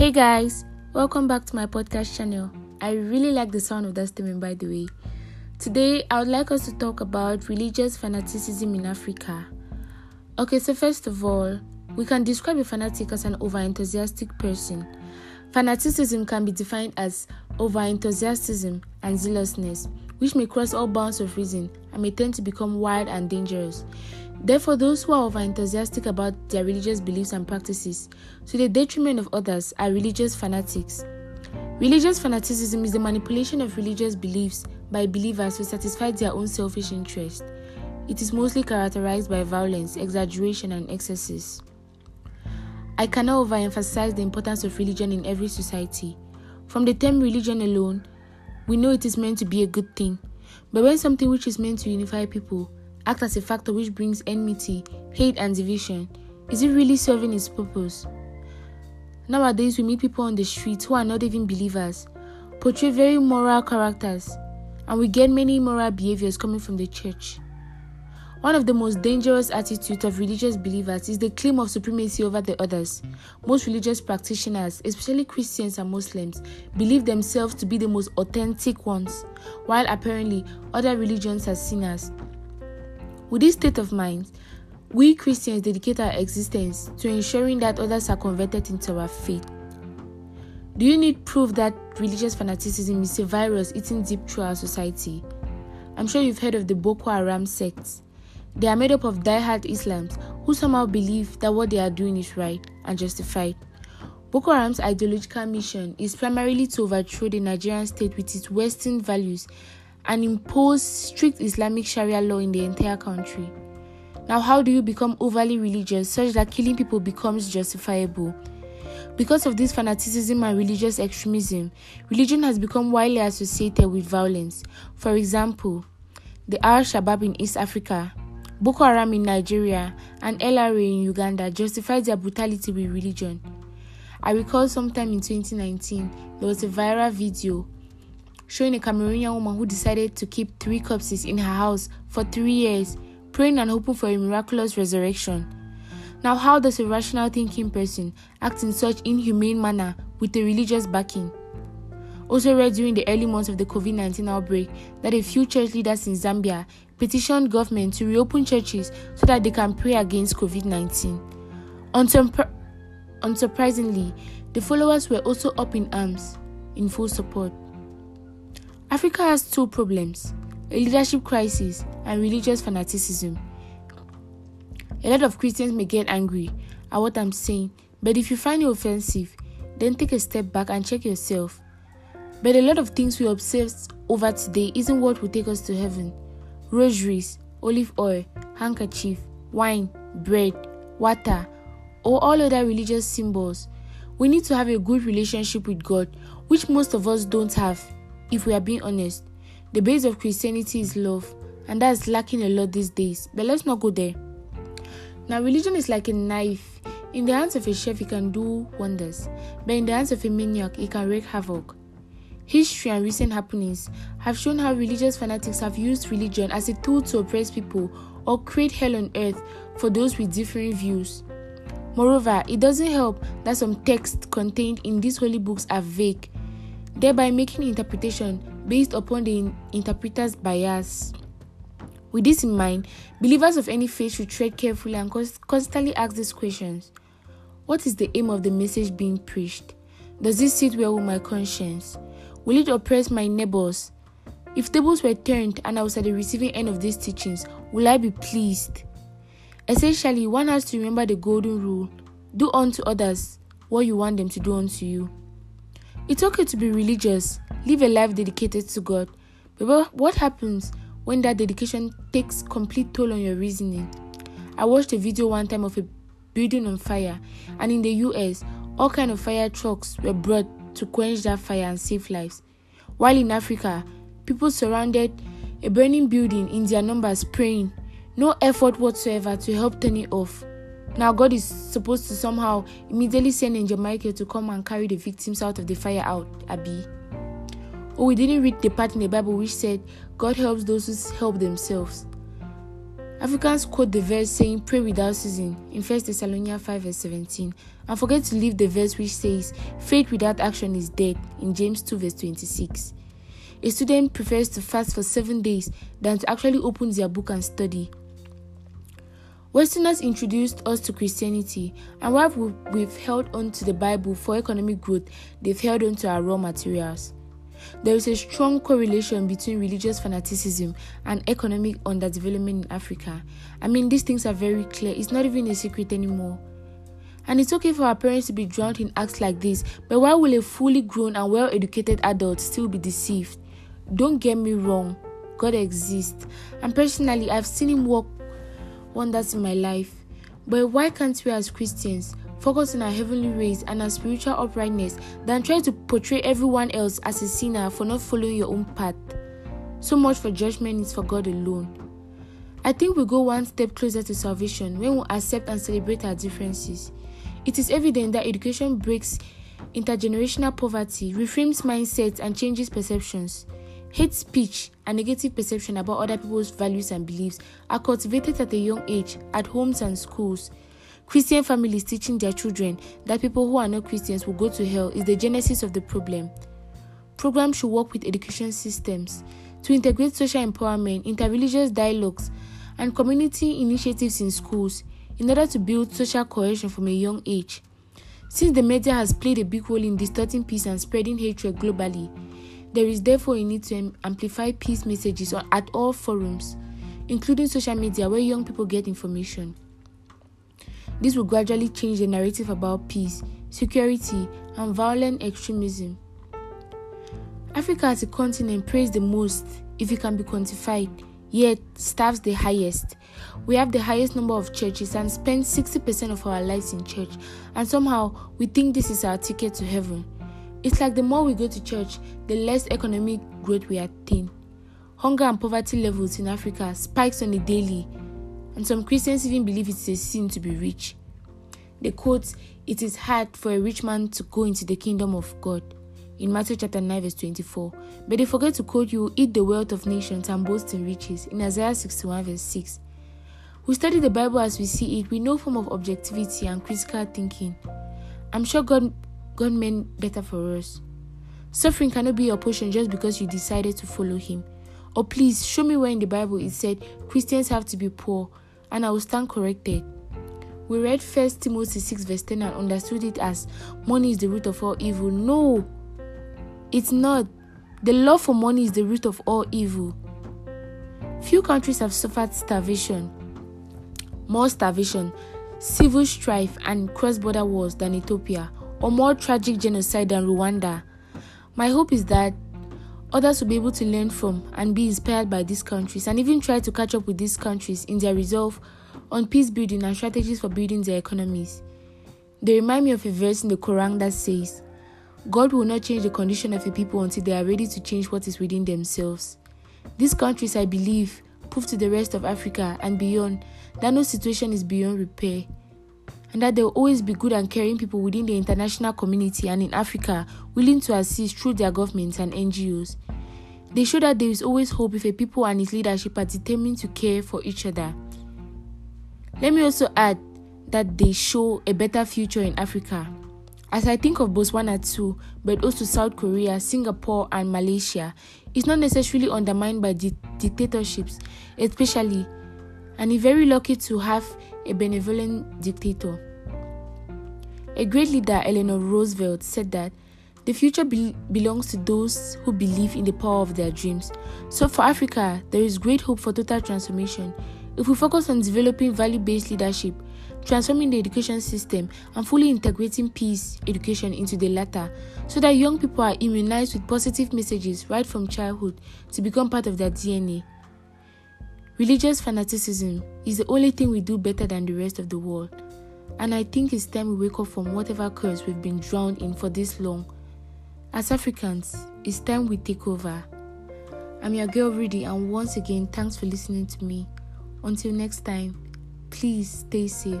Hey guys, welcome back to my podcast channel. I really like the sound of that statement, by the way. Today, I would like us to talk about religious fanaticism in Africa. Okay, so first of all, we can describe a fanatic as an over enthusiastic person. Fanaticism can be defined as over enthusiasm and zealousness, which may cross all bounds of reason and may tend to become wild and dangerous. Therefore, those who are over enthusiastic about their religious beliefs and practices, to the detriment of others, are religious fanatics. Religious fanaticism is the manipulation of religious beliefs by believers to satisfy their own selfish interest. It is mostly characterized by violence, exaggeration, and excesses. I cannot overemphasize the importance of religion in every society. From the term religion alone, we know it is meant to be a good thing. But when something which is meant to unify people acts as a factor which brings enmity, hate, and division, is it really serving its purpose? Nowadays, we meet people on the streets who are not even believers, portray very moral characters, and we get many immoral behaviors coming from the church. One of the most dangerous attitudes of religious believers is the claim of supremacy over the others. Most religious practitioners, especially Christians and Muslims, believe themselves to be the most authentic ones, while apparently other religions are sinners. With this state of mind, we Christians dedicate our existence to ensuring that others are converted into our faith. Do you need proof that religious fanaticism is a virus eating deep through our society? I'm sure you've heard of the Boko Haram sects. They are made up of die-hard Islams who somehow believe that what they are doing is right and justified. Boko Haram's ideological mission is primarily to overthrow the Nigerian state with its Western values and impose strict Islamic Sharia law in the entire country. Now, how do you become overly religious such that killing people becomes justifiable? Because of this fanaticism and religious extremism, religion has become widely associated with violence. For example, the Al Shabaab in East Africa, Boko Haram in Nigeria, and LRA in Uganda justified their brutality with religion. I recall sometime in 2019, there was a viral video showing a Cameroonian woman who decided to keep three corpses in her house for three years, praying and hoping for a miraculous resurrection. Now, how does a rational thinking person act in such inhumane manner with a religious backing? Also read during the early months of the COVID-19 outbreak that a few church leaders in Zambia petitioned government to reopen churches so that they can pray against COVID-19. unsurprisingly, the followers were also up in arms in full support. Africa has two problems a leadership crisis and religious fanaticism. A lot of Christians may get angry at what I'm saying, but if you find it offensive, then take a step back and check yourself. But a lot of things we obsess over today isn't what will take us to heaven. Rosaries, olive oil, handkerchief, wine, bread, water, or all other religious symbols. We need to have a good relationship with God, which most of us don't have, if we are being honest. The base of Christianity is love, and that's lacking a lot these days. But let's not go there. Now, religion is like a knife. In the hands of a chef, it can do wonders, but in the hands of a maniac, it can wreak havoc. History and recent happenings have shown how religious fanatics have used religion as a tool to oppress people or create hell on earth for those with differing views. Moreover, it doesn't help that some texts contained in these holy books are vague, thereby making interpretation based upon the interpreter's bias. With this in mind, believers of any faith should tread carefully and constantly ask these questions What is the aim of the message being preached? Does this sit well with my conscience? Will it oppress my neighbors? If tables were turned and I was at the receiving end of these teachings, will I be pleased? Essentially, one has to remember the golden rule do unto others what you want them to do unto you. It's okay to be religious, live a life dedicated to God, but what happens when that dedication takes complete toll on your reasoning? I watched a video one time of a building on fire, and in the US, all kind of fire trucks were brought to quench that fire and save lives. While in Africa, people surrounded a burning building in their numbers praying, no effort whatsoever to help turn it off. Now, God is supposed to somehow immediately send Angel Michael to come and carry the victims out of the fire out, Abby. Oh, we didn't read the part in the Bible which said God helps those who help themselves. Africans quote the verse saying, Pray without ceasing in 1 Thessalonians 5 verse 17, and forget to leave the verse which says, Faith without action is dead in James 2 verse 26. A student prefers to fast for seven days than to actually open their book and study. Westerners introduced us to Christianity, and while we've held on to the Bible for economic growth, they've held on to our raw materials. There is a strong correlation between religious fanaticism and economic underdevelopment in Africa. I mean, these things are very clear, it's not even a secret anymore. And it's okay for our parents to be drowned in acts like this, but why will a fully grown and well educated adult still be deceived? Don't get me wrong, God exists, and personally, I've seen Him work wonders in my life. But why can't we as Christians focus on our heavenly ways and our spiritual uprightness than try to portray everyone else as a sinner for not following your own path. So much for judgment is for God alone. I think we go one step closer to salvation when we accept and celebrate our differences. It is evident that education breaks intergenerational poverty, reframes mindsets, and changes perceptions. Hate speech and negative perception about other people's values and beliefs are cultivated at a young age at homes and schools. Christian families teaching their children that people who are not Christians will go to hell is the genesis of the problem. Programs should work with education systems to integrate social empowerment, interreligious dialogues, and community initiatives in schools in order to build social cohesion from a young age. Since the media has played a big role in distorting peace and spreading hatred globally, there is therefore a need to amplify peace messages at all forums, including social media where young people get information. This will gradually change the narrative about peace, security, and violent extremism. Africa as a continent prays the most if it can be quantified, yet starves the highest. We have the highest number of churches and spend 60% of our lives in church, and somehow we think this is our ticket to heaven. It's like the more we go to church, the less economic growth we attain. Hunger and poverty levels in Africa spikes on a daily, and some Christians even believe it's a sin to be rich. They quote, It is hard for a rich man to go into the kingdom of God in Matthew chapter 9, verse 24. But they forget to quote, You eat the wealth of nations and boast in riches in Isaiah 61, verse 6. We study the Bible as we see it with no form of objectivity and critical thinking. I'm sure God, God meant better for us. Suffering cannot be your portion just because you decided to follow Him. Or please show me where in the Bible it said Christians have to be poor, and I will stand corrected. We read 1 Timothy 6, verse 10 and understood it as money is the root of all evil. No, it's not. The love for money is the root of all evil. Few countries have suffered starvation, more starvation, civil strife, and cross border wars than Ethiopia, or more tragic genocide than Rwanda. My hope is that Others will be able to learn from and be inspired by these countries and even try to catch up with these countries in their resolve on peace building and strategies for building their economies. They remind me of a verse in the Quran that says, God will not change the condition of a people until they are ready to change what is within themselves. These countries, I believe, prove to the rest of Africa and beyond that no situation is beyond repair and that there will always be good and caring people within the international community and in Africa willing to assist through their governments and NGOs. They show that there is always hope if a people and its leadership are determined to care for each other. Let me also add that they show a better future in Africa. As I think of Botswana too, but also South Korea, Singapore, and Malaysia, it's not necessarily undermined by di- dictatorships, especially, and is very lucky to have a benevolent dictator. A great leader, Eleanor Roosevelt, said that the future be- belongs to those who believe in the power of their dreams. So, for Africa, there is great hope for total transformation if we focus on developing value based leadership, transforming the education system, and fully integrating peace education into the latter, so that young people are immunized with positive messages right from childhood to become part of their DNA. Religious fanaticism is the only thing we do better than the rest of the world. And I think it's time we wake up from whatever curse we've been drowned in for this long. As Africans, it's time we take over. I'm your girl Rudy, and once again, thanks for listening to me. Until next time, please stay safe.